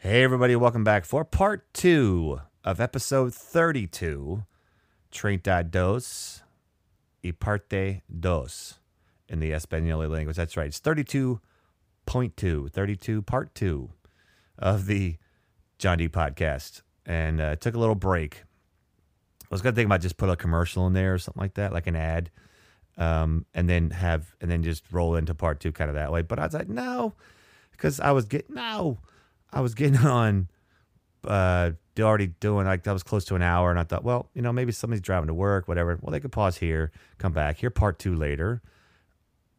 Hey, everybody, welcome back for part two of episode 32 Treinta dos y parte dos in the Espanol language. That's right, it's 32.2, 32 part two of the John D podcast. And uh, took a little break. I was going to think about just put a commercial in there or something like that, like an ad, um, and then have, and then just roll into part two kind of that way. But I was like, no, because I was getting, no. I was getting on uh already doing like that was close to an hour and I thought, well, you know, maybe somebody's driving to work, whatever. Well, they could pause here, come back, hear part two later,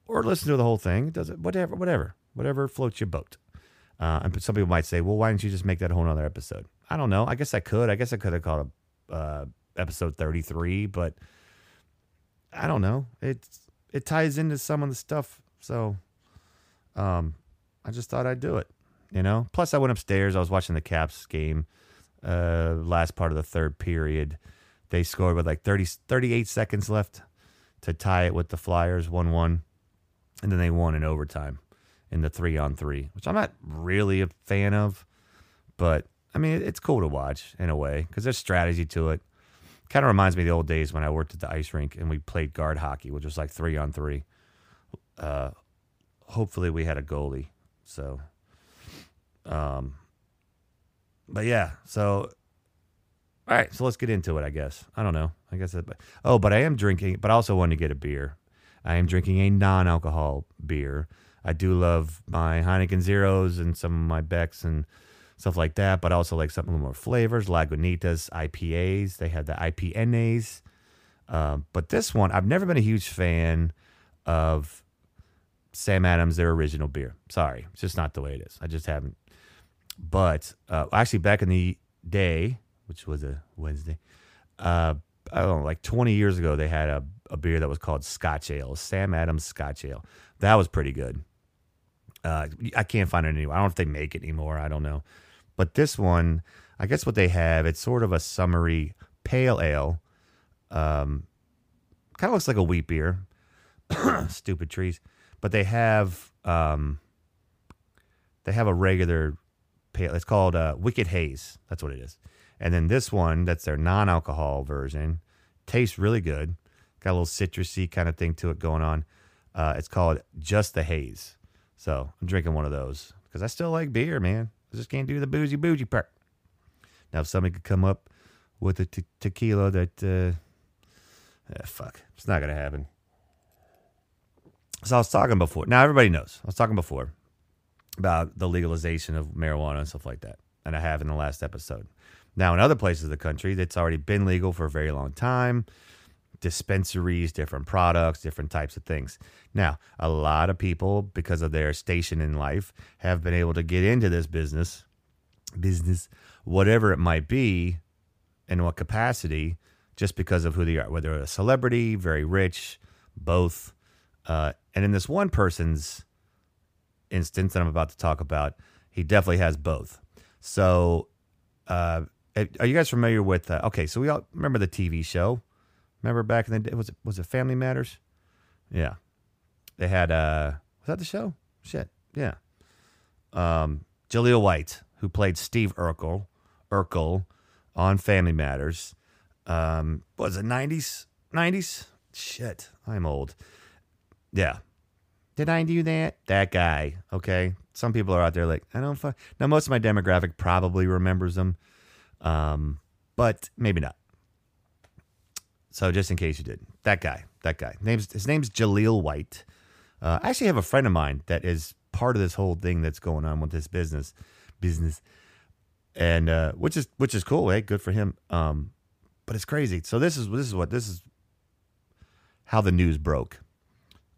or listen to the whole thing. Does it whatever, whatever, whatever floats your boat. Uh, and some people might say, well, why didn't you just make that a whole nother episode? I don't know. I guess I could. I guess I could have called a uh, episode 33, but I don't know. It's it ties into some of the stuff. So um I just thought I'd do it you know. Plus, I went upstairs. I was watching the Caps game, uh, last part of the third period. They scored with like 30, 38 seconds left to tie it with the Flyers, 1 1. And then they won in overtime in the three on three, which I'm not really a fan of. But I mean, it's cool to watch in a way because there's strategy to it. Kind of reminds me of the old days when I worked at the ice rink and we played guard hockey, which was like three on three. Uh, hopefully, we had a goalie. So um, but yeah, so all right, so let's get into it. I guess I don't know. I guess. It, oh, but I am drinking. But I also want to get a beer. I am drinking a non-alcohol beer. I do love my Heineken Zeros and some of my Becks and stuff like that. But I also like something some more flavors, Lagunitas, IPAs. They have the IPNAs. Um, but this one, I've never been a huge fan of Sam Adams, their original beer. Sorry, it's just not the way it is. I just haven't but uh, actually, back in the day, which was a Wednesday, uh, I don't know, like 20 years ago, they had a, a beer that was called Scotch Ale, Sam Adams Scotch Ale. That was pretty good. Uh, I can't find it anywhere. I don't know if they make it anymore. I don't know. But this one, I guess what they have, it's sort of a summery pale ale. Um, kind of looks like a wheat beer. Stupid trees. But they have um, they have a regular pale. It's called uh, Wicked Haze. That's what it is. And then this one, that's their non-alcohol version, tastes really good. Got a little citrusy kind of thing to it going on. Uh, it's called Just the Haze. So I'm drinking one of those because I still like beer, man. I just can't do the boozy bougie part. Now, if somebody could come up with a te- tequila that, uh, eh, fuck, it's not gonna happen. So I was talking before. Now everybody knows. I was talking before about the legalization of marijuana and stuff like that. And I have in the last episode. Now, in other places of the country, it's already been legal for a very long time. Dispensaries, different products, different types of things. Now, a lot of people, because of their station in life, have been able to get into this business, business, whatever it might be, in what capacity, just because of who they are, whether a celebrity, very rich, both. Uh, and in this one person's instance that I'm about to talk about, he definitely has both. So, uh, are you guys familiar with? Uh, okay, so we all remember the TV show. Remember back in the day, was it was it Family Matters? Yeah, they had. uh Was that the show? Shit, yeah. Um, Jaleel White, who played Steve Urkel, Urkel on Family Matters. Um, was it nineties? Nineties? Shit, I'm old. Yeah, did I do that? That guy. Okay. Some people are out there like, I don't fuck. Now, most of my demographic probably remembers them, um, but maybe not. So just in case you did, that guy, that guy. Name's his name's Jaleel White. Uh, I actually have a friend of mine that is part of this whole thing that's going on with this business, business, and uh, which is which is cool. Hey, good for him. Um, but it's crazy. So this is this is what this is how the news broke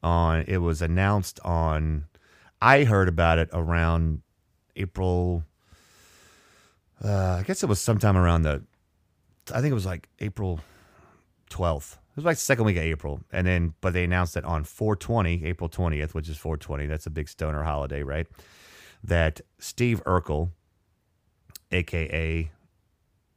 on it was announced on I heard about it around April uh, I guess it was sometime around the I think it was like April 12th. It was like the second week of April. And then but they announced it on 420, April 20th, which is 420. That's a big stoner holiday, right? That Steve Urkel aka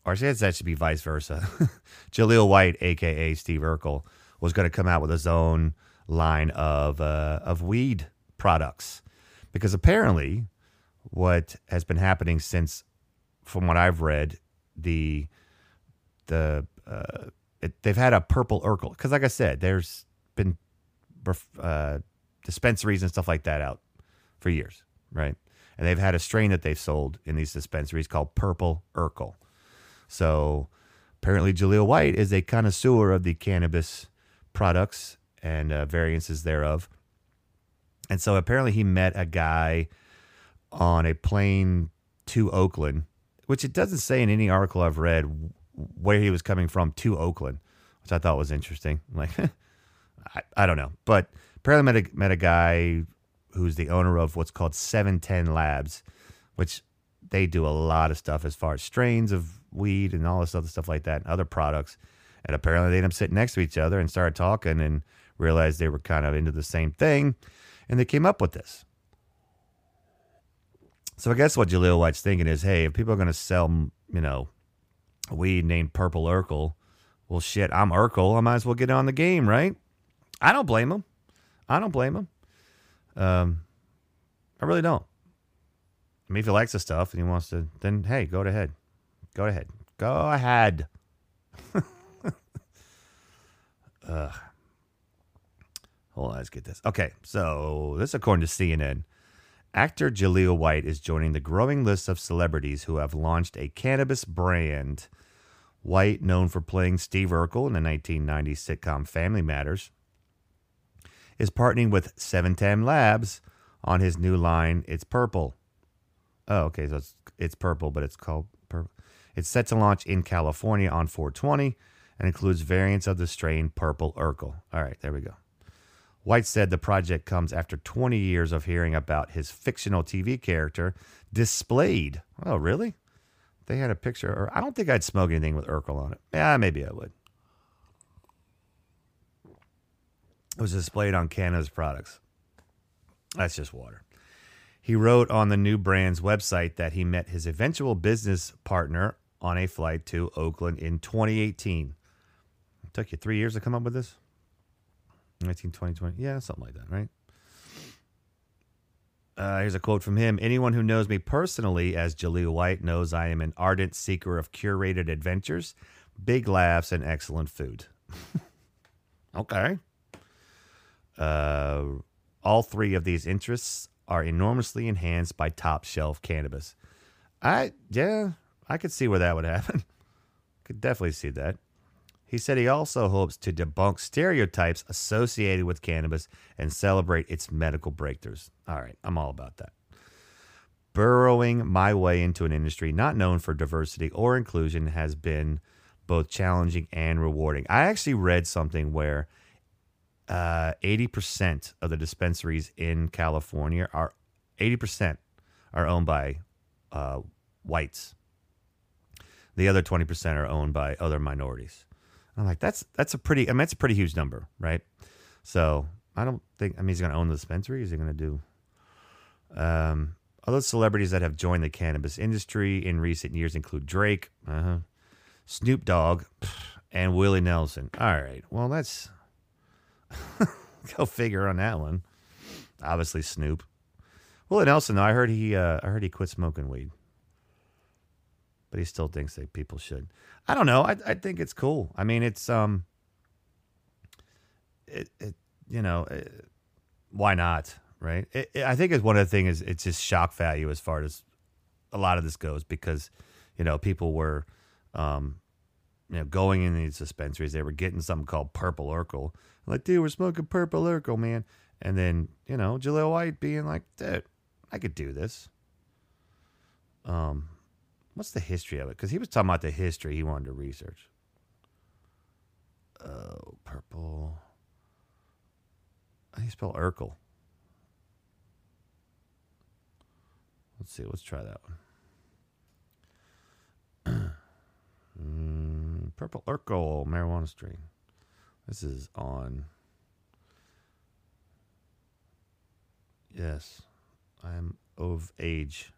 or I guess that should be vice versa. Jaleel White, aka Steve Urkel, was going to come out with his own line of uh, of weed products because apparently what has been happening since, from what I've read, the the uh, it, they've had a purple Urkel because, like I said, there's been uh, dispensaries and stuff like that out for years, right? And they've had a strain that they've sold in these dispensaries called Purple Urkel. So apparently, Jaleel White is a connoisseur of the cannabis products and uh, variances thereof. And so apparently, he met a guy on a plane to Oakland, which it doesn't say in any article I've read where he was coming from to Oakland, which I thought was interesting. Like, I, I don't know. But apparently, met a, met a guy who's the owner of what's called 710 Labs, which they do a lot of stuff as far as strains of weed and all this other stuff like that and other products. And apparently they ended up sitting next to each other and started talking and realized they were kind of into the same thing. And they came up with this. So I guess what Jaleel White's thinking is, hey, if people are going to sell, you know, a weed named Purple Urkel, well, shit, I'm Urkel. I might as well get on the game, right? I don't blame him. I don't blame him. Um, I really don't. I mean, if he likes the stuff and he wants to, then hey, go ahead. Go ahead. Go ahead. Ugh. Hold on, let's get this. Okay, so this according to CNN. Actor Jaleel White is joining the growing list of celebrities who have launched a cannabis brand. White, known for playing Steve Urkel in the 1990s sitcom Family Matters, is partnering with 710 Labs on his new line, It's Purple. Oh, okay, so it's, it's purple, but it's called purple. It's set to launch in California on 420 and includes variants of the strain Purple Urkel. All right, there we go. White said the project comes after 20 years of hearing about his fictional TV character displayed. Oh, really? They had a picture, or I don't think I'd smoke anything with Urkel on it. Yeah, maybe I would. It was displayed on cannabis products. That's just water. He wrote on the new brand's website that he met his eventual business partner on a flight to Oakland in 2018. It took you three years to come up with this? 19, 20, 20. Yeah, something like that, right? Uh, here's a quote from him Anyone who knows me personally as Jaleel White knows I am an ardent seeker of curated adventures, big laughs, and excellent food. okay. Uh, all three of these interests are enormously enhanced by top shelf cannabis. I yeah, I could see where that would happen. could definitely see that. He said he also hopes to debunk stereotypes associated with cannabis and celebrate its medical breakthroughs. All right, I'm all about that. Burrowing my way into an industry not known for diversity or inclusion has been both challenging and rewarding. I actually read something where uh, 80% of the dispensaries in California are 80% are owned by uh, whites. The other 20% are owned by other minorities. I'm like, that's that's a pretty I mean, that's a pretty huge number, right? So I don't think I mean he's gonna own the dispensary. Is he gonna do um other celebrities that have joined the cannabis industry in recent years include Drake, uh-huh, Snoop Dogg, and Willie Nelson. All right. Well, that's Go figure on that one. Obviously, Snoop. Willie Nelson, I heard he, uh, I heard he quit smoking weed, but he still thinks that people should. I don't know. I, I think it's cool. I mean, it's um, it, it you know, it, uh, why not, right? It, I think it's one of the things is it's just shock value as far as a lot of this goes because you know people were um, you know going in these dispensaries they were getting something called purple Urkel like, dude, we're smoking purple Urkel, man. And then, you know, Jaleel White being like, dude, I could do this. Um, what's the history of it? Because he was talking about the history he wanted to research. Oh, purple. How do you spell Urkel? Let's see. Let's try that one. mm, purple Urkel marijuana strain. This is on. Yes, I am of age.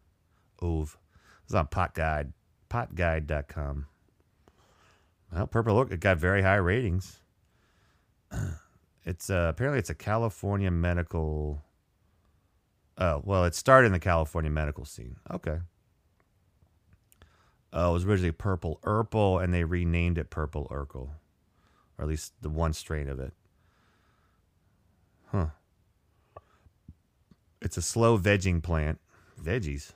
Ov. It's on Pot Guide, potguide.com. Well, Purple Look, it got very high ratings. It's uh, apparently it's a California medical Oh, well, it started in the California medical scene. Okay. Oh, it was originally Purple Urkel, and they renamed it Purple Urkel. Or at least the one strain of it. Huh. It's a slow vegging plant. Veggies.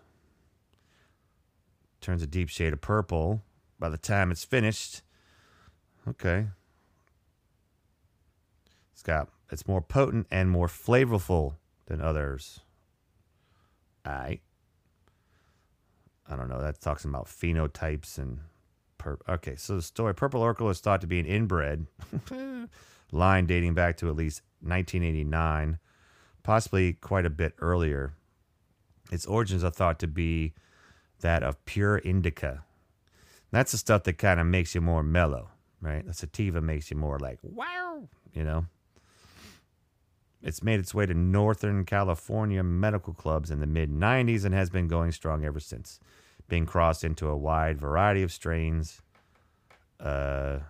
Turns a deep shade of purple by the time it's finished. Okay. It's got it's more potent and more flavorful than others. I I don't know. That talks about phenotypes and per- okay. So the story: Purple Urkel is thought to be an inbred line dating back to at least 1989, possibly quite a bit earlier. Its origins are thought to be that of pure indica. That's the stuff that kind of makes you more mellow, right? The sativa makes you more like wow, you know. It's made its way to Northern California medical clubs in the mid 90s and has been going strong ever since, being crossed into a wide variety of strains, uh,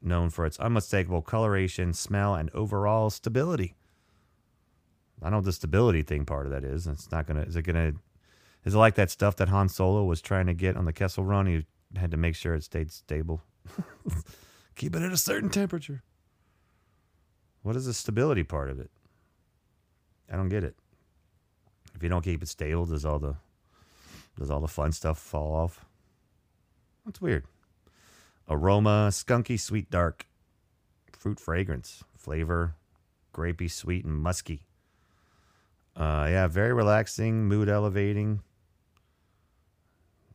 known for its unmistakable coloration, smell, and overall stability. I know the stability thing part of that is. It's not gonna. Is it gonna? Is it like that stuff that Han Solo was trying to get on the Kessel Run? He had to make sure it stayed stable. Keep it at a certain temperature. What is the stability part of it? I don't get it. If you don't keep it stable, does all the does all the fun stuff fall off? That's weird. Aroma, skunky, sweet, dark. Fruit fragrance, flavor, grapey, sweet, and musky. Uh, yeah, very relaxing, mood elevating.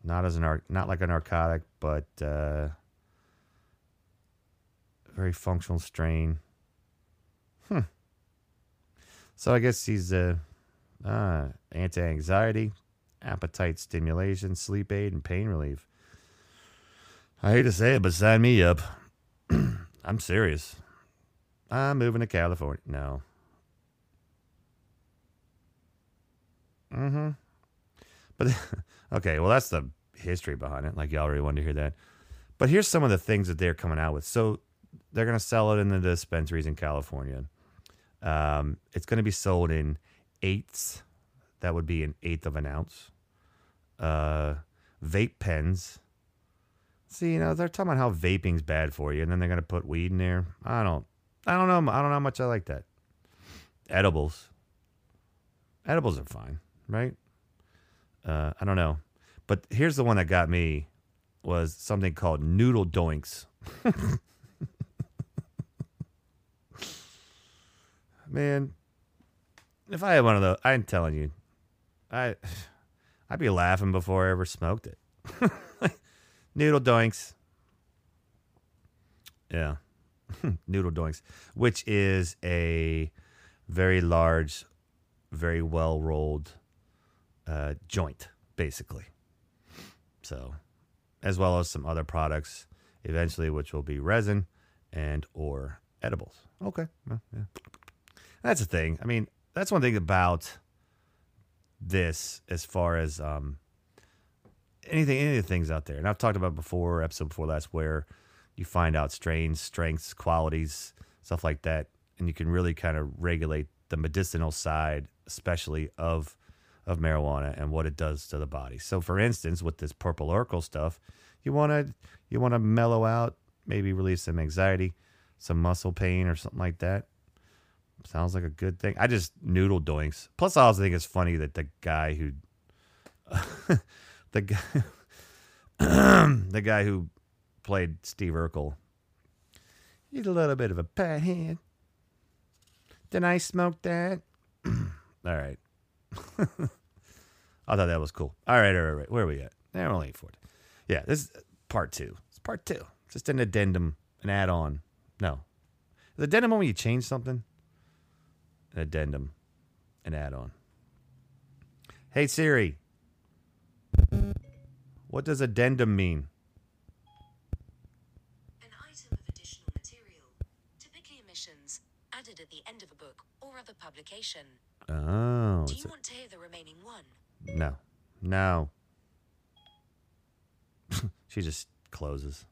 Not as an not like a narcotic, but uh, very functional strain. Hmm. So I guess he's uh, uh, anti-anxiety, appetite stimulation, sleep aid, and pain relief. I hate to say it, but sign me up. I'm serious. I'm moving to California. No. Mm-hmm. But okay, well that's the history behind it. Like y'all already wanted to hear that. But here's some of the things that they're coming out with. So they're gonna sell it in the dispensaries in California. Um, it's going to be sold in eighths. That would be an eighth of an ounce. Uh, vape pens. See, you know, they're talking about how vaping's bad for you, and then they're going to put weed in there. I don't, I don't know. I don't know how much I like that. Edibles. Edibles are fine, right? Uh, I don't know. But here's the one that got me was something called noodle doinks. man, if I had one of those, I'm telling you, I, I'd be laughing before I ever smoked it. Noodle doinks. Yeah. Noodle doinks, which is a very large, very well rolled uh, joint, basically. So, as well as some other products eventually, which will be resin and or edibles. Okay. Well, yeah. That's the thing. I mean, that's one thing about this as far as um, anything, any of the things out there. And I've talked about before, episode before last, where you find out strains, strengths, qualities, stuff like that, and you can really kind of regulate the medicinal side, especially of of marijuana and what it does to the body. So, for instance, with this purple Urkel stuff, you want to you want to mellow out, maybe release some anxiety, some muscle pain, or something like that. Sounds like a good thing. I just noodle doinks. Plus, I also think it's funny that the guy who, the guy, the guy who played Steve Urkel, he's a little bit of a pat hand. Did I smoke that? All right. I thought that was cool. All right, all right, all right. Where are we at? Eh, They're only four. Yeah, this is part two. It's part two. Just an addendum, an add-on. No, is addendum when you change something? an addendum, an add on. Hey Siri, what does addendum mean? An item of additional material, typically omissions, added at the end of a book or other publication. Oh, Do you want to hear the remaining one? no, no. she just closes.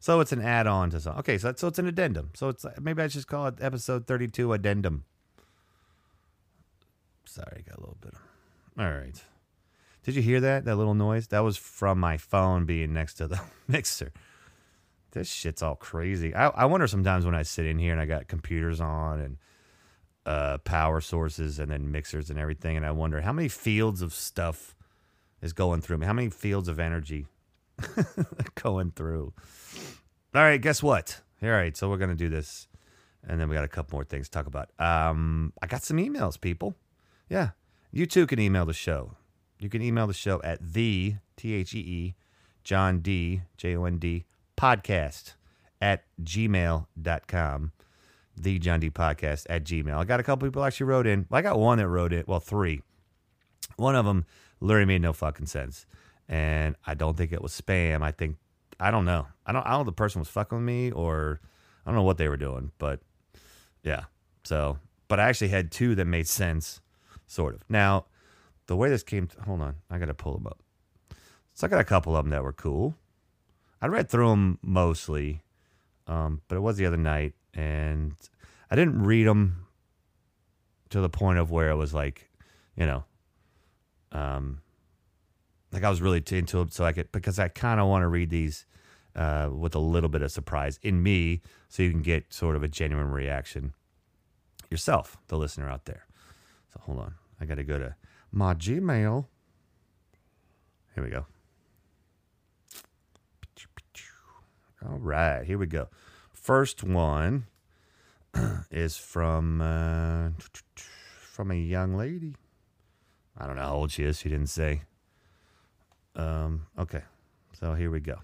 So it's an add-on to something. Okay, so so it's an addendum. So it's maybe I should call it episode thirty-two addendum. Sorry, got a little bit. All right. Did you hear that? That little noise? That was from my phone being next to the mixer. This shit's all crazy. I, I wonder sometimes when I sit in here and I got computers on and uh, power sources and then mixers and everything, and I wonder how many fields of stuff is going through me. How many fields of energy going through? All right, guess what? All right, so we're gonna do this, and then we got a couple more things to talk about. Um, I got some emails, people. Yeah, you too can email the show. You can email the show at the T H E E John D J O N D podcast at gmail.com. The John D podcast at gmail. I got a couple people actually wrote in. I got one that wrote it. Well, three. One of them literally made no fucking sense, and I don't think it was spam. I think I don't know. I don't. I don't know if the person was fucking with me or I don't know what they were doing, but yeah. So, but I actually had two that made sense, sort of. Now, the way this came. hold on, I got to pull them up. So I got a couple of them that were cool. I read through them mostly, um, but it was the other night, and I didn't read them to the point of where it was like, you know, um, like I was really into it, so I could because I kind of want to read these uh, with a little bit of surprise in me, so you can get sort of a genuine reaction yourself, the listener out there. So hold on, I got to go to my Gmail. Here we go. All right, here we go. First one is from uh, from a young lady. I don't know how old she is. She didn't say. Um, okay, so here we go.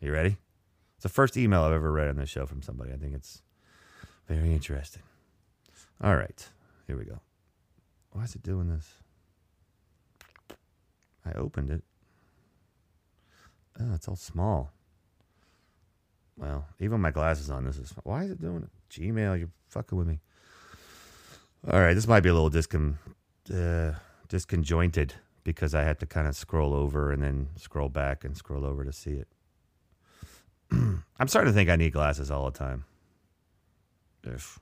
You ready? It's the first email I've ever read on this show from somebody. I think it's very interesting. All right, here we go. Why is it doing this? I opened it. Oh, it's all small. Well, even my glasses on, this is. Why is it doing it? Gmail, you're fucking with me. All right, this might be a little discon, uh, disconjointed because I had to kind of scroll over and then scroll back and scroll over to see it. I'm starting to think I need glasses all the time. If.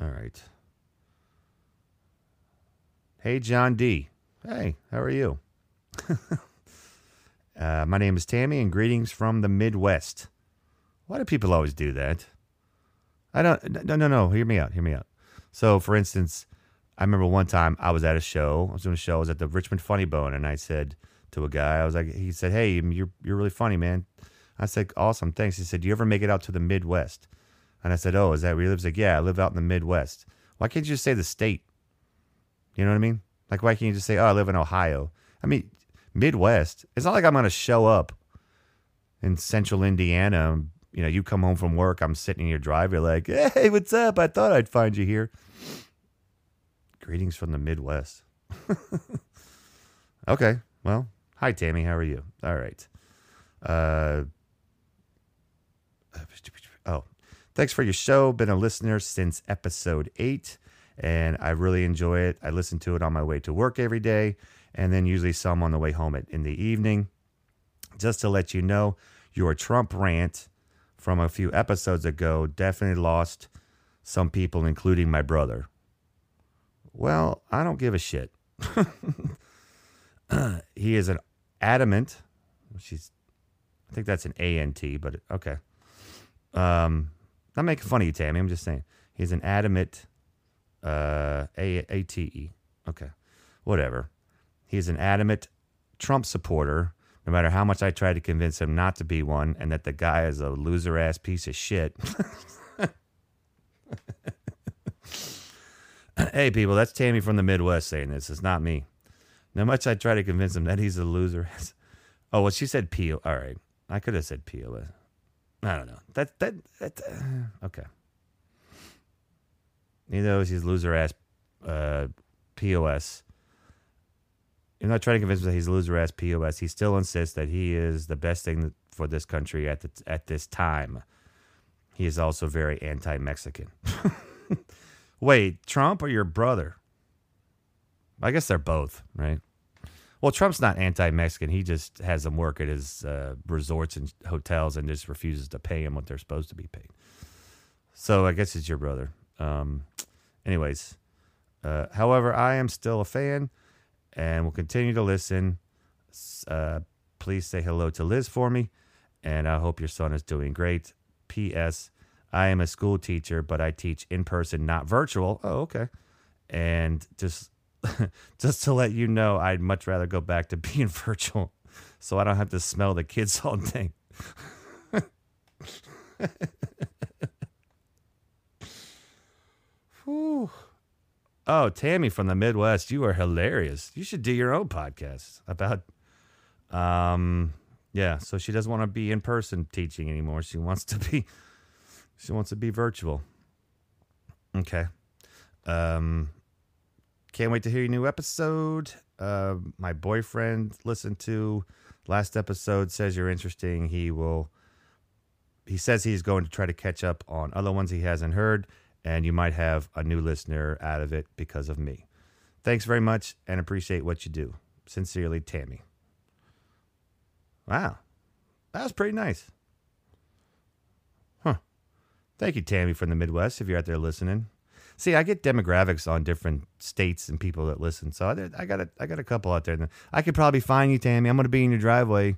All right. Hey, John D. Hey, how are you? uh, my name is Tammy, and greetings from the Midwest. Why do people always do that? I don't. No, no, no. Hear me out. Hear me out. So, for instance, I remember one time I was at a show. I was doing a show. I was at the Richmond Funny Bone, and I said to a guy, I was like, he said, "Hey, you're you're really funny, man." I said, "Awesome, thanks." He said, "Do you ever make it out to the Midwest?" And I said, "Oh, is that where you live?" He's like, "Yeah, I live out in the Midwest." Why can't you just say the state? You know what I mean? Like, why can't you just say, "Oh, I live in Ohio"? I mean, Midwest. It's not like I'm going to show up in Central Indiana. You know, you come home from work, I'm sitting in your driveway, you're like, "Hey, what's up? I thought I'd find you here." Greetings from the Midwest. okay, well, hi Tammy, how are you? All right. Uh, oh, thanks for your show. Been a listener since episode eight, and I really enjoy it. I listen to it on my way to work every day, and then usually some on the way home at, in the evening. Just to let you know, your Trump rant from a few episodes ago definitely lost some people, including my brother. Well, I don't give a shit. he is an adamant. She's, I think that's an A N T, but okay. Um, not making fun of you, Tammy. I'm just saying he's an adamant. Uh, A A T E. Okay, whatever. He's an adamant Trump supporter. No matter how much I try to convince him not to be one, and that the guy is a loser ass piece of shit. hey, people, that's Tammy from the Midwest saying this. It's not me. No much I try to convince him that he's a loser. Ass. Oh, well, she said Peel. All right, I could have said Peel. I don't know. That that that. Uh, okay. He knows he's loser ass uh, POS. You're not trying to convince him that he's a loser ass POS. He still insists that he is the best thing for this country at the, at this time. He is also very anti-Mexican. Wait, Trump or your brother? I guess they're both, right? Well, Trump's not anti-Mexican. He just has them work at his uh, resorts and hotels and just refuses to pay them what they're supposed to be paid. So I guess it's your brother. Um, anyways, Uh, however, I am still a fan and we'll continue to listen. Uh, please say hello to Liz for me, and I hope your son is doing great. P.S. I am a school teacher, but I teach in person, not virtual. Oh, okay. And just just to let you know, I'd much rather go back to being virtual, so I don't have to smell the kids all day. Whew. Oh, Tammy from the Midwest, you are hilarious. You should do your own podcast about um yeah, so she doesn't want to be in person teaching anymore. She wants to be she wants to be virtual. Okay. Um can't wait to hear your new episode. Uh, my boyfriend listened to last episode says you're interesting. He will he says he's going to try to catch up on other ones he hasn't heard, and you might have a new listener out of it because of me. Thanks very much and appreciate what you do. Sincerely, Tammy. Wow. That was pretty nice. Huh. Thank you, Tammy from the Midwest, if you're out there listening. See, I get demographics on different states and people that listen. So I, I got a, I got a couple out there. I could probably find you, Tammy. I'm going to be in your driveway.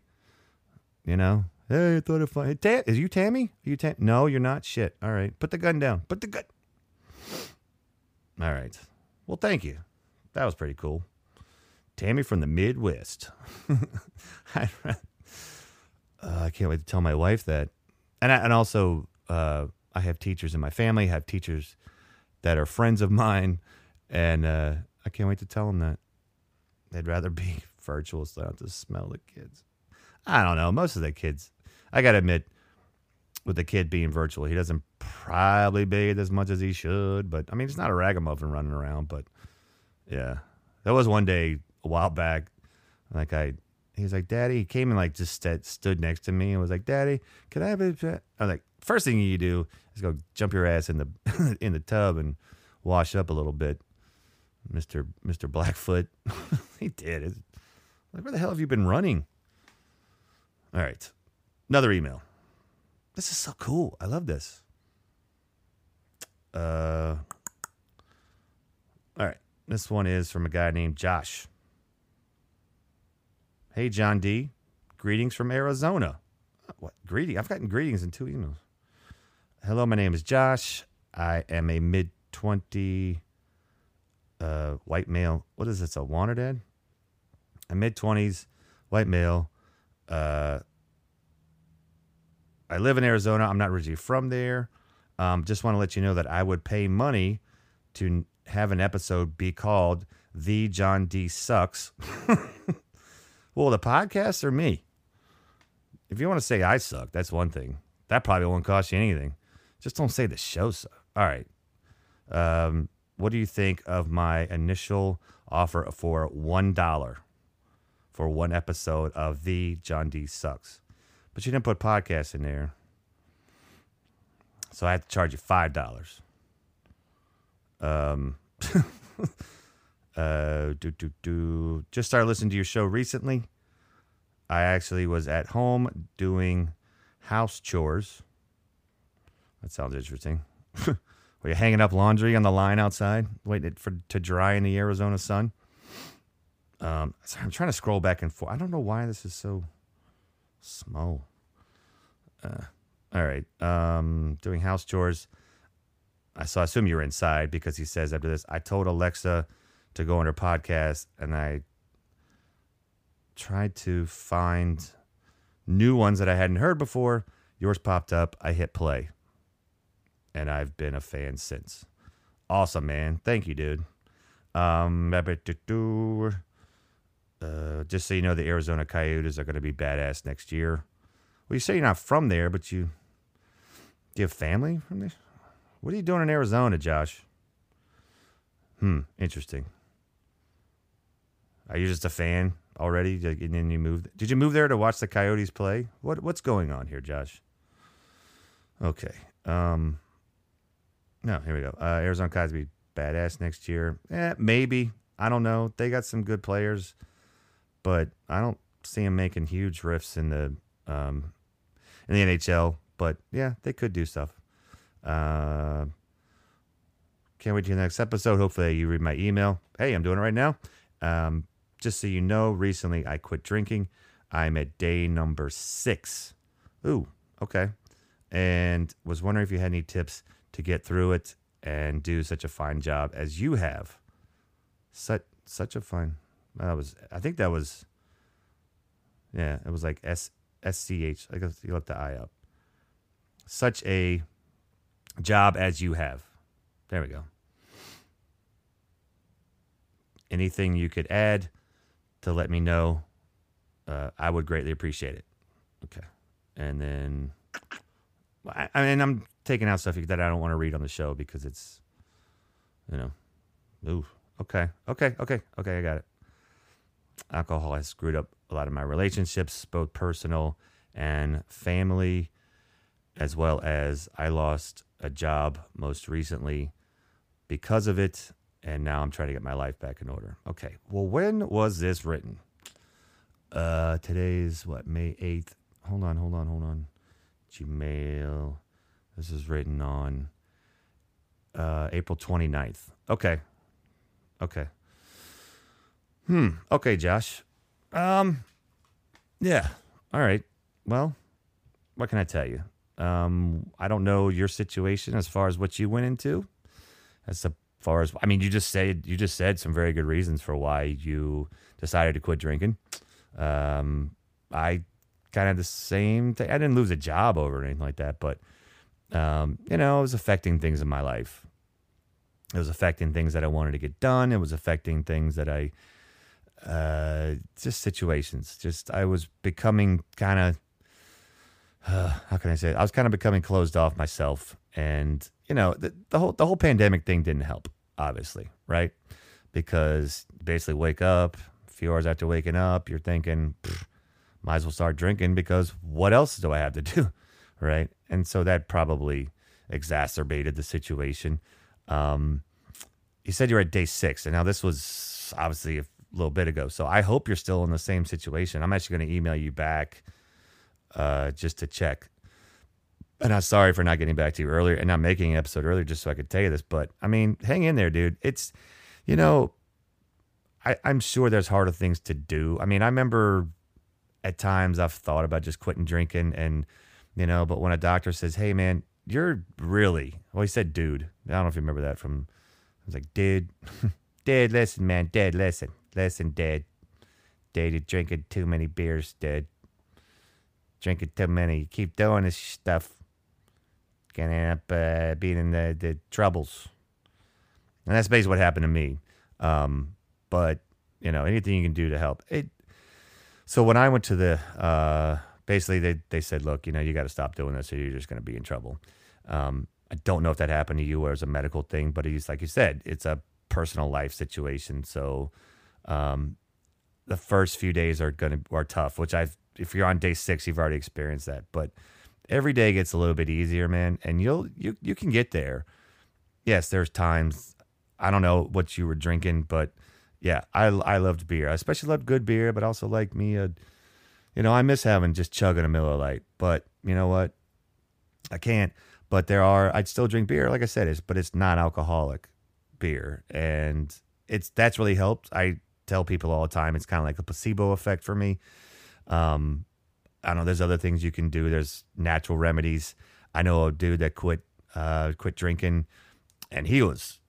You know, hey, I thought I'd find. Tam, is you Tammy? Are you Tam? No, you're not. Shit. All right, put the gun down. Put the gun. All right. Well, thank you. That was pretty cool. Tammy from the Midwest. I, uh, I can't wait to tell my wife that. And I, and also, uh, I have teachers in my family. I Have teachers that are friends of mine, and uh, I can't wait to tell them that. They'd rather be virtual so don't have to smell the kids. I don't know. Most of the kids, I got to admit, with the kid being virtual, he doesn't probably bathe as much as he should. But I mean, it's not a ragamuffin running around. But yeah, there was one day a while back, like I, he was like, "Daddy," he came and like just st- stood next to me and was like, "Daddy, can I have a?" pet?" I was like, first thing you do is go jump your ass in the in the tub and wash up a little bit, Mister Mister Blackfoot. he did. It's like, where the hell have you been running? All right, another email. This is so cool. I love this. Uh, all right. This one is from a guy named Josh. Hey, John D. Greetings from Arizona. What? Greeting? I've gotten greetings in two emails. Hello, my name is Josh. I am a mid 20 uh, white male. What is this? A wanted ad? A mid 20s white male. Uh, I live in Arizona. I'm not originally from there. Um, just want to let you know that I would pay money to have an episode be called "The John D Sucks." well, the podcast or me? If you want to say I suck, that's one thing. That probably won't cost you anything. Just don't say the show sucks. All right. Um, what do you think of my initial offer for one dollar for one episode of the John D Sucks? But you didn't put podcast in there, so I had to charge you five dollars. Um, uh, do do do. Just started listening to your show recently. I actually was at home doing house chores. That sounds interesting. Were you hanging up laundry on the line outside, waiting for to dry in the Arizona sun? Um, I'm trying to scroll back and forth. I don't know why this is so small. Uh, all right. Um, doing house chores. I so I assume you're inside because he says after this, I told Alexa to go on her podcast, and I tried to find new ones that I hadn't heard before. Yours popped up. I hit play, and I've been a fan since. Awesome, man. Thank you, dude. Um, uh, just so you know, the Arizona Coyotes are going to be badass next year. Well, you say you're not from there, but you do you have family from there? What are you doing in Arizona, Josh? Hmm, interesting. Are you just a fan already? And then you moved? Did you move there to watch the Coyotes play? What What's going on here, Josh? Okay. Um. No, here we go. Uh, Arizona Coyotes be badass next year. Eh, maybe. I don't know. They got some good players, but I don't see them making huge rifts in the um in the NHL. But yeah, they could do stuff. Uh, Can't wait to the next episode. Hopefully, you read my email. Hey, I'm doing it right now. Um, just so you know, recently I quit drinking. I'm at day number six. Ooh, okay. And was wondering if you had any tips to get through it and do such a fine job as you have. Such such a fine. That was. I think that was. Yeah, it was like S S C H. I guess you left the I up. Such a job as you have. There we go. Anything you could add to let me know, uh, I would greatly appreciate it. Okay. And then, I, I mean, I'm taking out stuff that I don't want to read on the show because it's, you know, ooh, okay, okay, okay, okay, I got it. Alcohol has screwed up a lot of my relationships, both personal and family, as well as I lost a job most recently because of it, and now I'm trying to get my life back in order. Okay, well, when was this written? Uh, today's what May eighth. Hold on, hold on, hold on. Gmail. This is written on uh, April 29th. Okay. Okay. Hmm. Okay, Josh. Um. Yeah. All right. Well, what can I tell you? Um, I don't know your situation as far as what you went into. As far as I mean, you just said you just said some very good reasons for why you decided to quit drinking. Um, I kind of the same thing. I didn't lose a job over anything like that, but um, you know, it was affecting things in my life. It was affecting things that I wanted to get done. It was affecting things that I uh, just situations. Just I was becoming kind of uh, how can I say? It? I was kind of becoming closed off myself, and you know, the, the whole the whole pandemic thing didn't help, obviously, right? Because basically, wake up a few hours after waking up, you're thinking, might as well start drinking because what else do I have to do, right? And so that probably exacerbated the situation. Um, you said you were at day six, and now this was obviously a little bit ago. So I hope you're still in the same situation. I'm actually going to email you back uh, just to check. And I'm sorry for not getting back to you earlier and not making an episode earlier just so I could tell you this. But I mean, hang in there, dude. It's, you know, I, I'm sure there's harder things to do. I mean, I remember at times I've thought about just quitting drinking and, you know, but when a doctor says, hey, man, you're really, well, he said, dude. I don't know if you remember that from, I was like, dude, dude, listen, man, dude, listen, listen. Dude, you're drinking too many beers, dude drinking too many. You keep doing this stuff, gonna end up uh, being in the, the troubles. And that's basically what happened to me. Um, but you know, anything you can do to help. It. So when I went to the, uh, basically they they said, look, you know, you got to stop doing this, or you're just gonna be in trouble. Um, I don't know if that happened to you or as a medical thing, but it's like you said, it's a personal life situation. So, um, the first few days are gonna are tough, which I've if you're on day six, you've already experienced that. But every day gets a little bit easier, man, and you'll you you can get there. Yes, there's times I don't know what you were drinking, but yeah, I I loved beer. I especially loved good beer, but also like me a you know, I miss having just chugging a Miller Lite. But you know what? I can't. But there are I'd still drink beer, like I said, it's but it's not alcoholic beer. And it's that's really helped. I tell people all the time it's kind of like a placebo effect for me. Um, I know. There's other things you can do. There's natural remedies. I know a dude that quit uh, quit drinking, and he was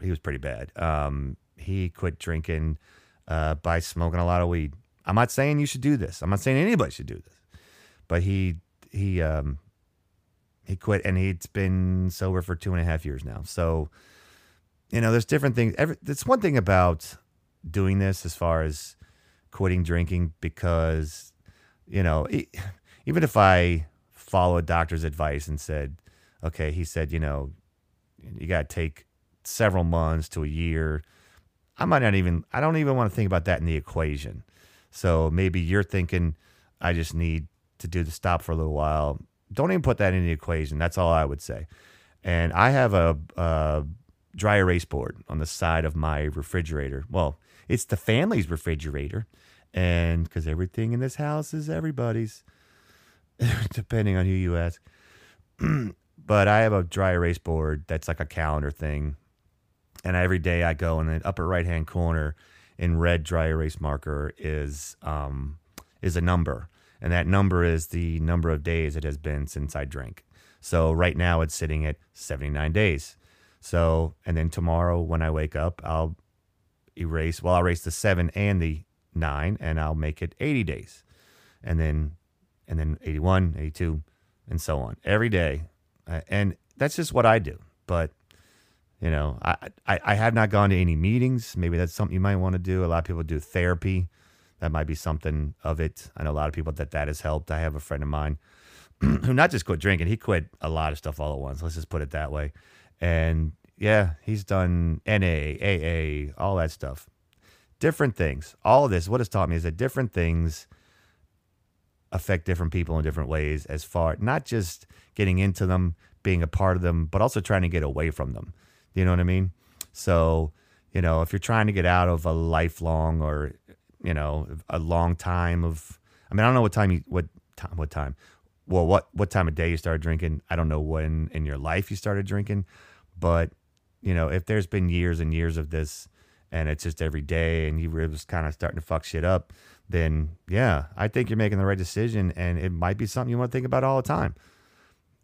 he was pretty bad. Um, he quit drinking uh, by smoking a lot of weed. I'm not saying you should do this. I'm not saying anybody should do this, but he he um, he quit, and he's been sober for two and a half years now. So, you know, there's different things. Every, it's one thing about doing this as far as quitting drinking because, you know, even if I followed doctor's advice and said, okay, he said, you know, you got to take several months to a year. I might not even, I don't even want to think about that in the equation. So maybe you're thinking, I just need to do the stop for a little while. Don't even put that in the equation. That's all I would say. And I have a, a dry erase board on the side of my refrigerator. Well, it's the family's refrigerator. And because everything in this house is everybody's, depending on who you ask. but I have a dry erase board that's like a calendar thing. and every day I go in the upper right hand corner in red dry erase marker is um, is a number, and that number is the number of days it has been since I drank. So right now it's sitting at 79 days. So and then tomorrow when I wake up, I'll erase. Well, I'll erase the seven and the nine, and I'll make it 80 days, and then and then 81, 82, and so on every day, Uh, and that's just what I do. But you know, I, I I have not gone to any meetings. Maybe that's something you might want to do. A lot of people do therapy. That might be something of it. I know a lot of people that that has helped. I have a friend of mine who not just quit drinking, he quit a lot of stuff all at once. Let's just put it that way. And yeah, he's done NA, AA, all that stuff. Different things. All of this, what it's taught me is that different things affect different people in different ways as far not just getting into them, being a part of them, but also trying to get away from them. You know what I mean? So, you know, if you're trying to get out of a lifelong or, you know, a long time of I mean, I don't know what time you what time what time. Well, what what time of day you started drinking? I don't know when in your life you started drinking, but you know, if there's been years and years of this and it's just every day and you were just kind of starting to fuck shit up, then yeah, I think you're making the right decision and it might be something you want to think about all the time.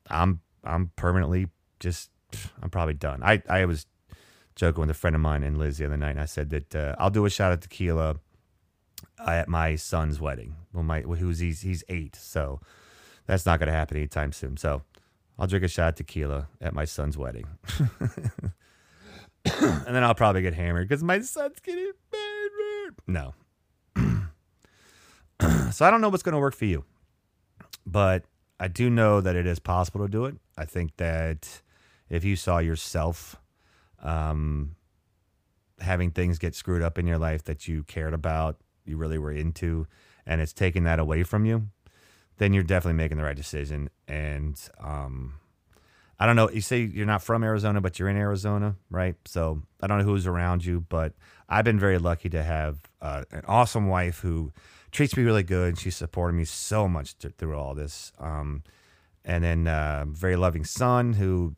I'm I'm permanently just I'm probably done. I I was joking with a friend of mine and Liz the other night and I said that uh, I'll do a shot of tequila at my son's wedding. Well, my who's he's he's 8, so that's not to happen anytime soon. So, I'll drink a shot of tequila at my son's wedding. and then I'll probably get hammered because my son's getting married. No. so I don't know what's going to work for you, but I do know that it is possible to do it. I think that if you saw yourself um, having things get screwed up in your life that you cared about, you really were into, and it's taking that away from you, then you're definitely making the right decision. And um, I don't know. You say you're not from Arizona, but you're in Arizona, right? So I don't know who's around you, but I've been very lucky to have uh, an awesome wife who treats me really good. She's supported me so much th- through all this. Um, and then uh, very loving son who,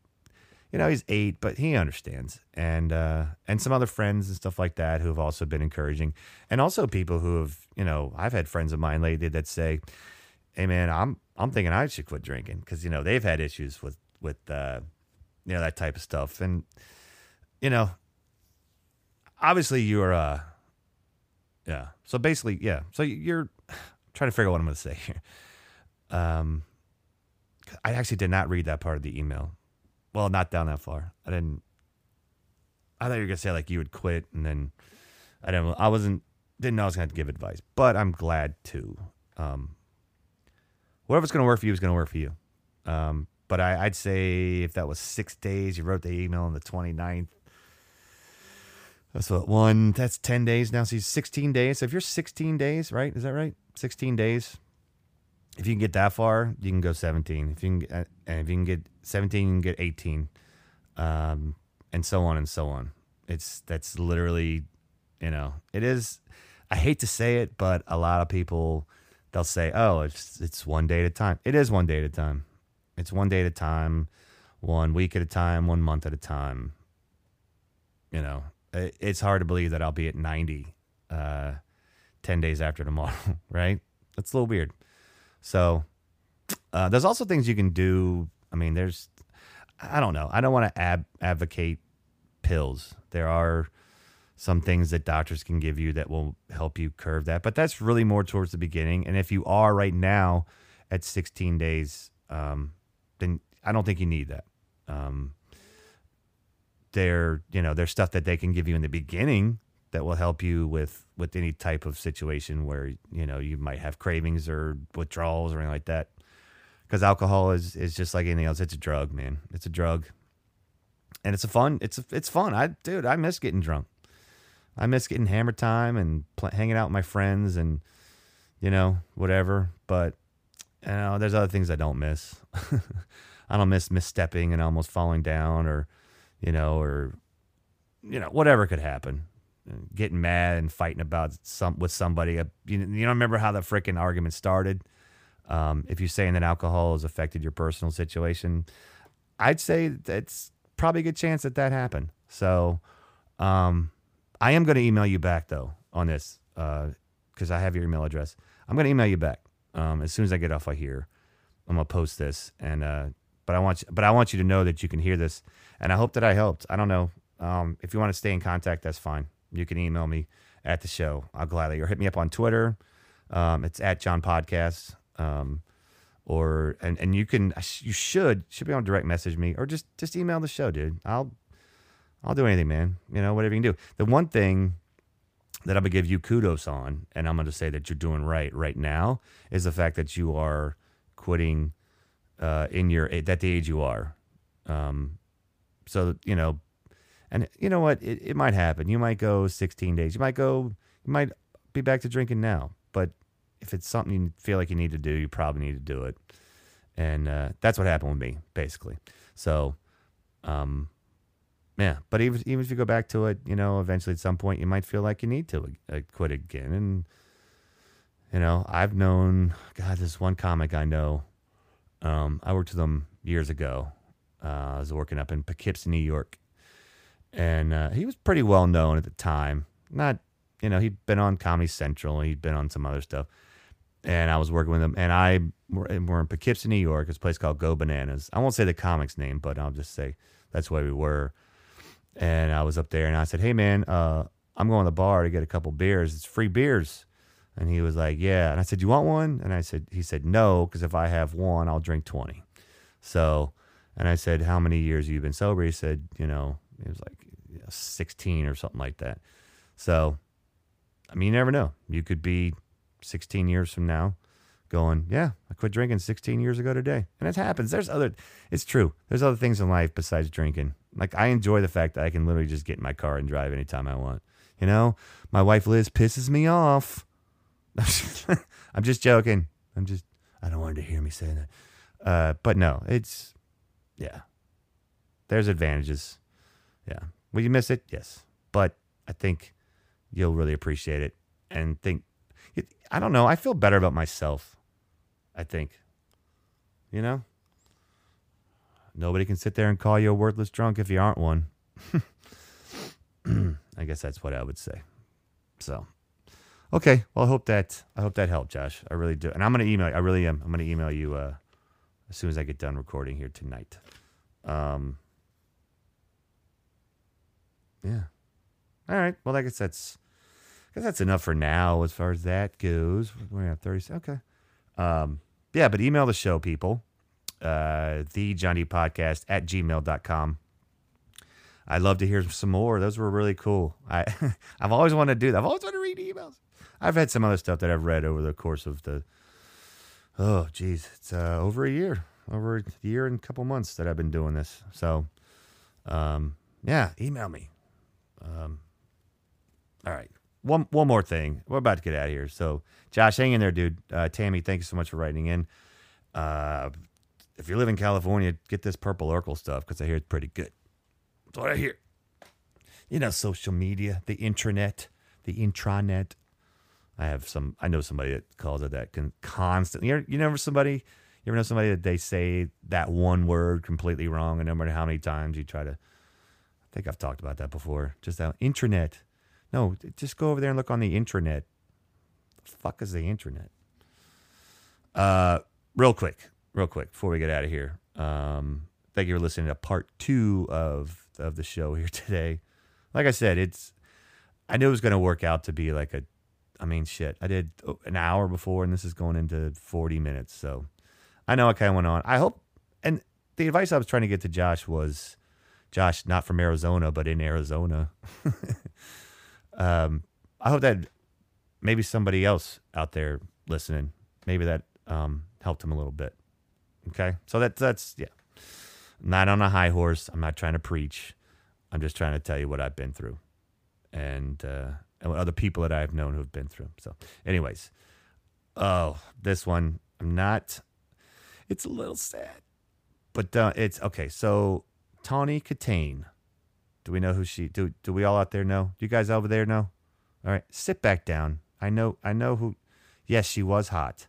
you know, he's eight, but he understands. And uh, and some other friends and stuff like that who have also been encouraging, and also people who have, you know, I've had friends of mine lately that say, "Hey, man, I'm I'm thinking I should quit drinking because you know they've had issues with with uh, you know that type of stuff, and you know, obviously you're uh, yeah. So basically, yeah. So you're I'm trying to figure out what I'm going to say here. Um, I actually did not read that part of the email. Well, not down that far. I didn't. I thought you were gonna say like you would quit, and then I didn't. I wasn't. Didn't know I was gonna have to give advice, but I'm glad to. Um, whatever's gonna work for you is gonna work for you. Um, but I, I'd say if that was six days, you wrote the email on the 29th. That's what one. That's ten days now. So 16 days. So if you're 16 days, right? Is that right? 16 days. If you can get that far, you can go 17. If you can, uh, and if you can get 17, you can get 18, um, and so on and so on. It's that's literally, you know, it is. I hate to say it, but a lot of people they'll say, "Oh, it's it's one day at a time." It is one day at a time. It's one day at a time, one week at a time, one month at a time. You know, it, it's hard to believe that I'll be at 90 uh, 10 days after tomorrow, right? That's a little weird. So, uh, there's also things you can do. I mean, there's, I don't know. I don't want to ab- advocate pills. There are some things that doctors can give you that will help you curve that, but that's really more towards the beginning. And if you are right now at 16 days, um, then I don't think you need that. Um, there, you know, there's stuff that they can give you in the beginning that will help you with with any type of situation where you know you might have cravings or withdrawals or anything like that. Because alcohol is is just like anything else. It's a drug, man. It's a drug, and it's a fun. It's a, it's fun. I dude, I miss getting drunk. I miss getting hammer time and pl- hanging out with my friends and you know whatever. But you know, there's other things I don't miss. I don't miss misstepping and almost falling down, or you know, or you know, whatever could happen. Getting mad and fighting about some with somebody. You you don't remember how the freaking argument started? Um, if you're saying that alcohol has affected your personal situation, I'd say that's probably a good chance that that happened. So Um, I am going to email you back though on this because I have your email address. I'm going to email you back um, as soon as I get off of here. I'm gonna post this, and uh, but I want you, but I want you to know that you can hear this, and I hope that I helped. I don't know um, if you want to stay in contact. That's fine. You can email me at the show. I'll gladly or hit me up on Twitter. Um, it's at Jon Podcast. Um, or and and you can you should should be to direct message me or just just email the show, dude. I'll I'll do anything, man. You know, whatever you can do. The one thing that I'm gonna give you kudos on, and I'm gonna say that you're doing right right now, is the fact that you are quitting uh, in your at the age you are. Um, so you know, and you know what? It, it might happen. You might go 16 days. You might go. You might be back to drinking now. But if it's something you feel like you need to do, you probably need to do it. And uh, that's what happened with me, basically. So, um, yeah. But even even if you go back to it, you know, eventually at some point you might feel like you need to uh, quit again. And you know, I've known God, this one comic I know. Um, I worked with him years ago. Uh, I was working up in Poughkeepsie, New York, and uh, he was pretty well known at the time. Not, you know, he'd been on Comedy Central, he'd been on some other stuff, and I was working with him. And I we're, we're in Poughkeepsie, New York. It's a place called Go Bananas. I won't say the comic's name, but I'll just say that's where we were. And I was up there, and I said, "Hey, man, uh, I'm going to the bar to get a couple beers. It's free beers." And he was like, "Yeah." And I said, "You want one?" And I said, "He said no, because if I have one, I'll drink 20." So, and I said, "How many years have you been sober?" He said, "You know, it was like 16 or something like that." So, I mean, you never know. You could be 16 years from now going, "Yeah, I quit drinking 16 years ago today." And it happens. There's other it's true. There's other things in life besides drinking. Like I enjoy the fact that I can literally just get in my car and drive anytime I want. You know, my wife Liz pisses me off I'm just joking. I'm just, I don't want her to hear me say that. Uh, but no, it's, yeah. There's advantages. Yeah. Will you miss it? Yes. But I think you'll really appreciate it and think, I don't know. I feel better about myself. I think, you know, nobody can sit there and call you a worthless drunk if you aren't one. I guess that's what I would say. So, Okay. Well, I hope that I hope that helped, Josh. I really do. And I'm gonna email. I really am. I'm gonna email you uh, as soon as I get done recording here tonight. Um. Yeah. All right. Well, I guess that's. I guess that's enough for now as far as that goes. We're at 30. Okay. Um. Yeah, but email the show, people. Uh, the Johnny Podcast at gmail.com. I'd love to hear some more. Those were really cool. I I've always wanted to do that. I've always wanted to read emails. I've had some other stuff that I've read over the course of the. Oh, geez, it's uh, over a year, over a year and a couple months that I've been doing this. So, um, yeah, email me. Um, all right, one one more thing. We're about to get out of here. So, Josh, hang in there, dude. Uh, Tammy, thank you so much for writing in. Uh, if you live in California, get this Purple Urkel stuff because I hear it's pretty good. That's what I hear. You know, social media, the intranet, the intranet. I have some. I know somebody that calls it that can constantly. You, you never somebody. You ever know somebody that they say that one word completely wrong, and no matter how many times you try to. I think I've talked about that before. Just that intranet. No, just go over there and look on the intranet. The fuck is the intranet? Uh, real quick, real quick before we get out of here. Um, thank you for listening to part two of of the show here today. Like I said, it's. I knew it was going to work out to be like a I mean, shit. I did an hour before, and this is going into 40 minutes. So I know I kind of went on. I hope, and the advice I was trying to get to Josh was Josh, not from Arizona, but in Arizona. um, I hope that maybe somebody else out there listening, maybe that um, helped him a little bit. Okay. So that, that's, yeah. I'm not on a high horse. I'm not trying to preach. I'm just trying to tell you what I've been through. And, uh, and other people that I've known who've been through. So, anyways, oh, this one I'm not. It's a little sad, but uh, it's okay. So, Tawny Kitaen. Do we know who she? Do do we all out there know? Do you guys over there know? All right, sit back down. I know. I know who. Yes, she was hot.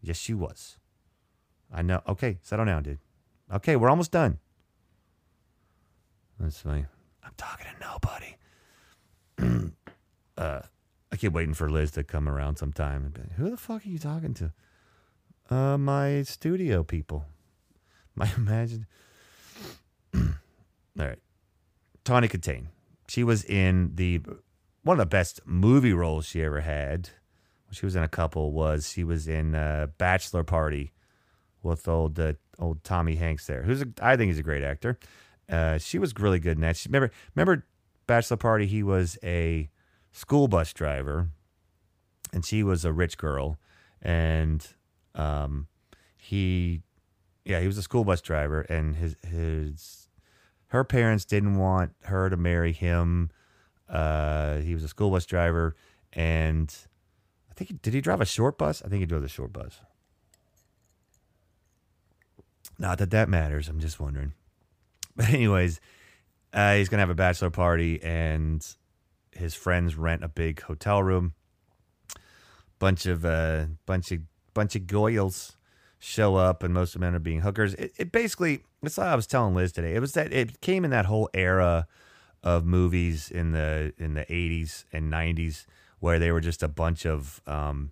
Yes, she was. I know. Okay, settle down, dude. Okay, we're almost done. That's fine. I'm talking to nobody. uh, I keep waiting for Liz to come around sometime and be like, who the fuck are you talking to? Uh, my studio people. My imagine. All right. Tawny Kitaen. She was in the one of the best movie roles she ever had. She was in a couple. Was she was in uh, Bachelor Party with old uh, old Tommy Hanks there, who's a, I think he's a great actor. Uh, she was really good in that. She, remember remember Bachelor Party? He was a school bus driver, and she was a rich girl, and um, he yeah he was a school bus driver, and his his her parents didn't want her to marry him. Uh, he was a school bus driver, and I think did he drive a short bus? I think he drove the short bus. Not that that matters. I'm just wondering. But anyways, uh, he's gonna have a bachelor party, and his friends rent a big hotel room. Bunch of uh, bunch of bunch of goyles show up, and most of them are being hookers. It, it basically, that's what I was telling Liz today. It was that it came in that whole era of movies in the in the 80s and 90s where they were just a bunch of um,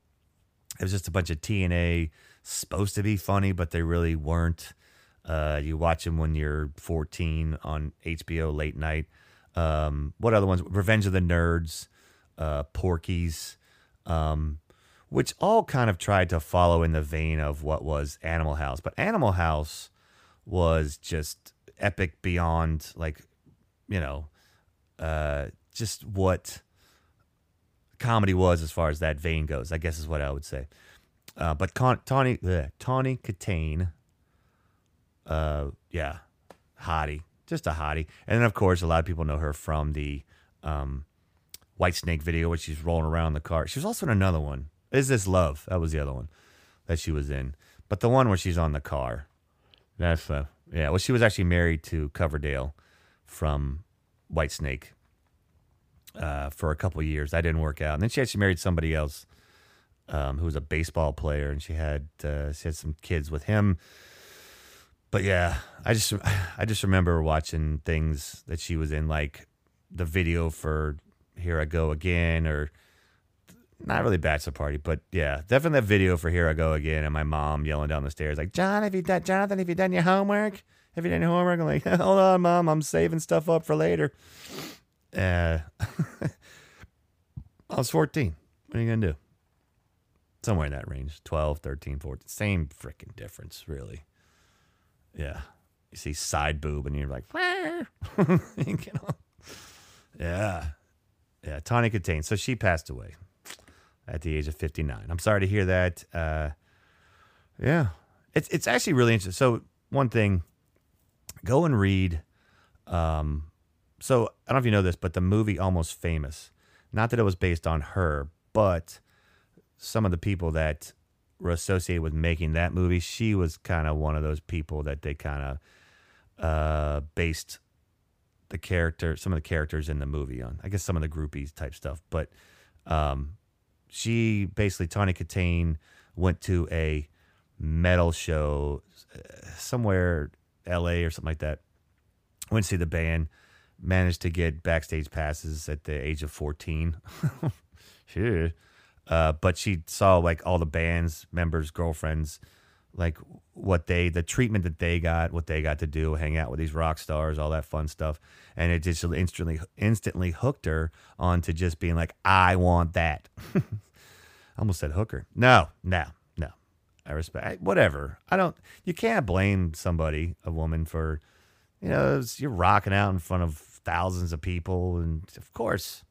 it was just a bunch of TNA supposed to be funny, but they really weren't. Uh, you watch them when you're 14 on HBO late night. Um, what other ones? Revenge of the Nerds, uh, Porky's, um, which all kind of tried to follow in the vein of what was Animal House. But Animal House was just epic beyond, like, you know, uh, just what comedy was as far as that vein goes, I guess is what I would say. Uh, but Con- Tawny, Tawny Kitaen, uh, yeah, hottie, just a hottie. And then, of course, a lot of people know her from the um, White Snake video, where she's rolling around the car. She was also in another one. Is This Love? That was the other one that she was in. But the one where she's on the car, that's, uh, yeah, well, she was actually married to Coverdale from White Snake uh, for a couple years. That didn't work out. And then she actually married somebody else um, who was a baseball player, and she had uh, she had some kids with him. But yeah, I just I just remember watching things that she was in, like the video for "Here I Go Again" or not really bachelor party, but yeah, definitely that video for "Here I Go Again" and my mom yelling down the stairs like, "John, have you done Jonathan? Have you done your homework? Have you done your homework?" I'm like, "Hold on, mom, I'm saving stuff up for later." Uh, I was 14. What are you gonna do? Somewhere in that range 12, 13, 14. Same freaking difference, really. Yeah. You see side boob and you're like, you know? yeah. Yeah. Tawny Kitaen. So she passed away at the age of 59. I'm sorry to hear that. Uh, yeah. It's, it's actually really interesting. So, one thing, go and read. Um, so, I don't know if you know this, but the movie Almost Famous, not that it was based on her, but some of the people that were associated with making that movie, she was kind of one of those people that they kind of uh, based the character, some of the characters in the movie on. I guess some of the groupies type stuff, but um, she basically Tawny Kitaen went to a metal show uh, somewhere L.A. or something like that. Went to see the band. Managed to get backstage passes at the age of fourteen. sure. Uh, but she saw like all the band's members' girlfriends, like what they, the treatment that they got, what they got to do, hang out with these rock stars, all that fun stuff, and it just instantly, instantly hooked her onto just being like, I want that. I almost said hooker. No, no, no. I respect whatever. I don't. You can't blame somebody, a woman, for you know you're rocking out in front of thousands of people, and of course.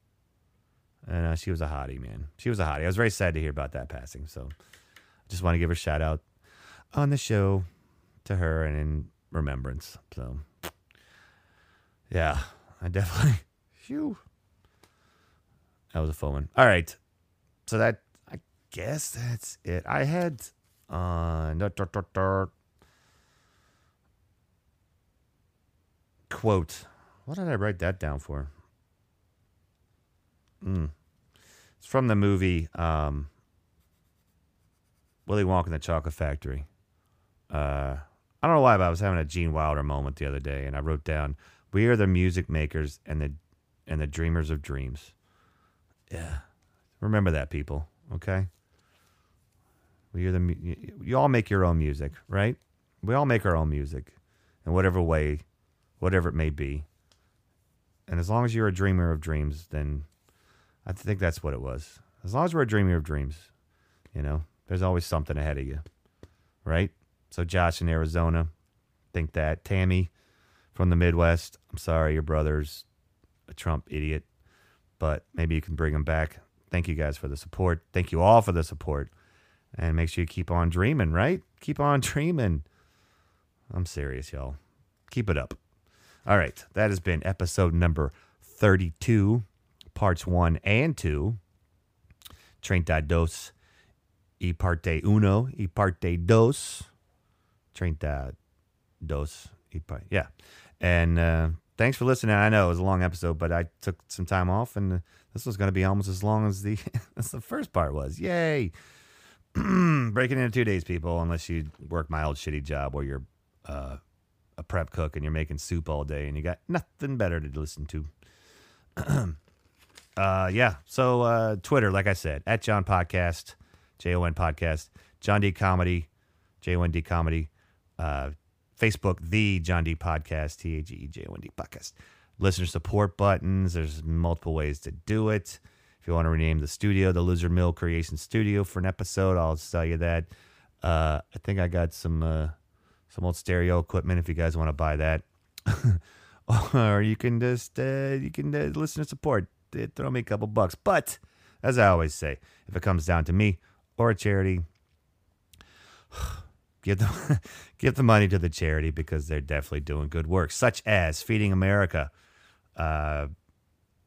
And uh, she was a hottie, man. She was a hottie. I was very sad to hear about that passing. So I just want to give her a shout out on the show to her and in remembrance. So yeah, I definitely. Phew. That was a fun one. All right. So that, I guess that's it. I had. Uh, dot, dot. Quote. What did I write that down for? Mm. It's from the movie um, Willy Wonka and the Chocolate Factory. Uh, I don't know why, but I was having a Gene Wilder moment the other day, and I wrote down, "We are the music makers and the and the dreamers of dreams." Yeah. Remember that, people. Okay. We are the you, you all make your own music, right? We all make our own music, in whatever way, whatever it may be. And as long as you're a dreamer of dreams, then I think that's what it was. As long as we're a dreamer of dreams, you know, there's always something ahead of you, right? So Josh in Arizona, think that. Tammy from the Midwest, I'm sorry, your brother's a Trump idiot, but maybe you can bring him back. Thank you guys for the support. Thank you all for the support. And make sure you keep on dreaming, right? Keep on dreaming. I'm serious, y'all. Keep it up. All right. That has been episode number 32, parts one and two. Treinta dos y parte uno y parte dos. Treinta dos y parte. Yeah. And uh, thanks for listening. I know it was a long episode, but I took some time off, and this was going to be almost as long as the as the first part was. Yay! Breaking into two days, people. Unless you work my old shitty job where you're uh, a prep cook and you're making soup all day, and you got nothing better to listen to. uh, yeah. So uh, Twitter, like I said, at Jon Podcast, J O N Podcast, Jon D Comedy, J O N D Comedy. Uh, Facebook, the Jon D Podcast, T A G E J O N D Podcast. Listener support buttons. There's multiple ways to do it. If you want to rename the studio, the Lizard Mill Creation Studio for an episode, I'll tell you that. Uh, I think I got some uh, some old stereo equipment. If you guys want to buy that, or you can just uh, you can uh, listen to support. Uh, Throw me a couple bucks. But as I always say, if it comes down to me or a charity, give the give the money to the charity because they're definitely doing good work, such as Feeding America uh,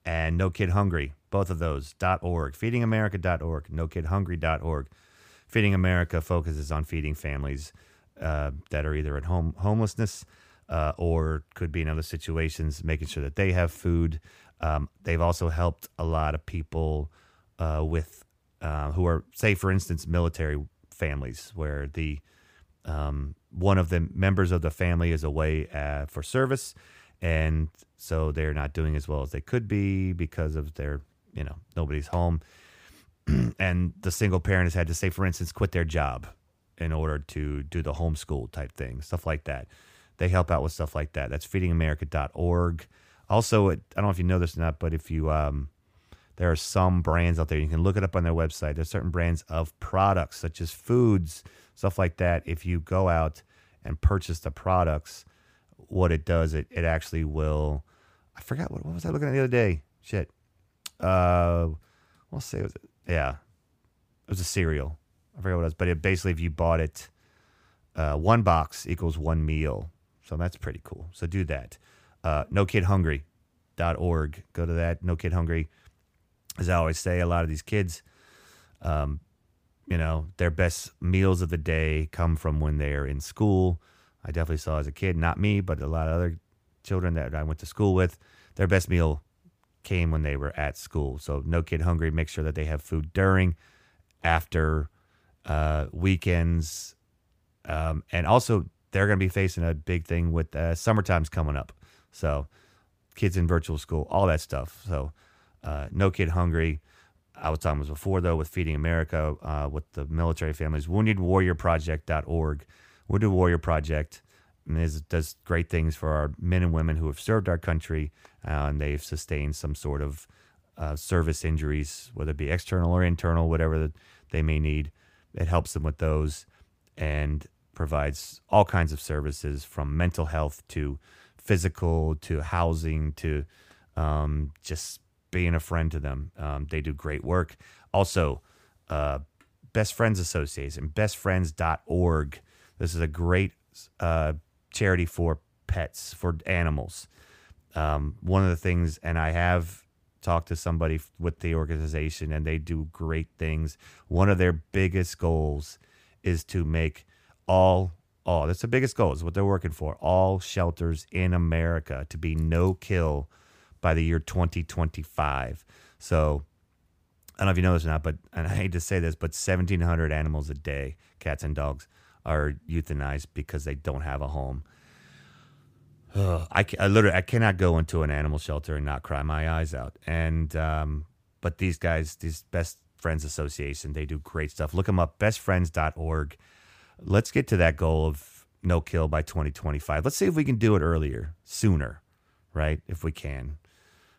and No Kid Hungry. Both of those .org, feedingamerica.org, nokidhungry.org. Feeding America focuses on feeding families uh, that are either at home homelessness uh, or could be in other situations, making sure that they have food. Um, they've also helped a lot of people uh, with uh, who are, say, for instance, military families where the um, one of the members of the family is away uh, for service, and so they're not doing as well as they could be because of their, you know, nobody's home, and the single parent has had to say, for instance, quit their job in order to do the homeschool type thing, stuff like that. They help out with stuff like that. That's feedingamerica.org. Also, it, I don't know if you know this or not, but if you um, there are some brands out there you can look it up on their website. There's certain brands of products such as foods, stuff like that. If you go out and purchase the products, what it does, it it actually will. I forgot what, what was I looking at the other day. Shit. Uh, we'll say was it was yeah, it was a cereal. I forgot what it was, but it basically if you bought it, uh, one box equals one meal. So that's pretty cool. So do that. Uh, NoKidHungry.org. Go to that. No Kid Hungry. As I always say, a lot of these kids, um, you know, their best meals of the day come from when they're in school. I definitely saw as a kid, not me, but a lot of other children that I went to school with, their best meal came when they were at school. So no kid hungry. Make sure that they have food during, after, uh, weekends, um, and also they're going to be facing a big thing with uh, summertime's coming up. So kids in virtual school, all that stuff. So uh, no kid hungry. I was talking about before though with Feeding America uh, with the military families. WoundedWarriorProject.org. Wounded Warrior Project is, does great things for our men and women who have served our country uh, and they've sustained some sort of uh, service injuries, whether it be external or internal, whatever they may need. It helps them with those and provides all kinds of services from mental health to physical to housing to um, just being a friend to them. Um, they do great work. Also, uh, Best Friends Association, bestfriends.org. This is a great uh, charity for pets, for animals. Um, one of the things, and I have talked to somebody with the organization, and they do great things. One of their biggest goals is to make all all that's the biggest goal is what they're working for all shelters in america to be no kill by the year 2025 so i don't know if you know this or not but and i hate to say this but 1700 animals a day cats and dogs are euthanized because they don't have a home Ugh, I, I literally I cannot go into an animal shelter and not cry my eyes out. And um, but these guys, these Best Friends Association, they do great stuff. Look them up, bestfriends.org. Let's get to that goal of no kill by 2025. Let's see if we can do it earlier, sooner, right? If we can.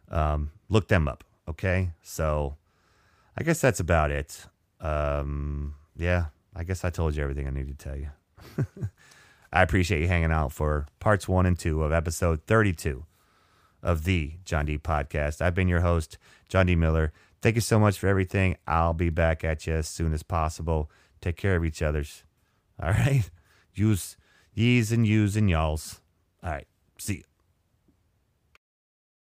Um, look them up, okay? So I guess that's about it. Um, yeah, I guess I told you everything I need to tell you. I appreciate you hanging out for parts one and two of episode 32 of the Jon D podcast. I've been your host, Jon D. Miller. Thank you so much for everything. I'll be back at you as soon as possible. Take care of each other's. All right. Use ye's and yous and y'alls. All right. See you.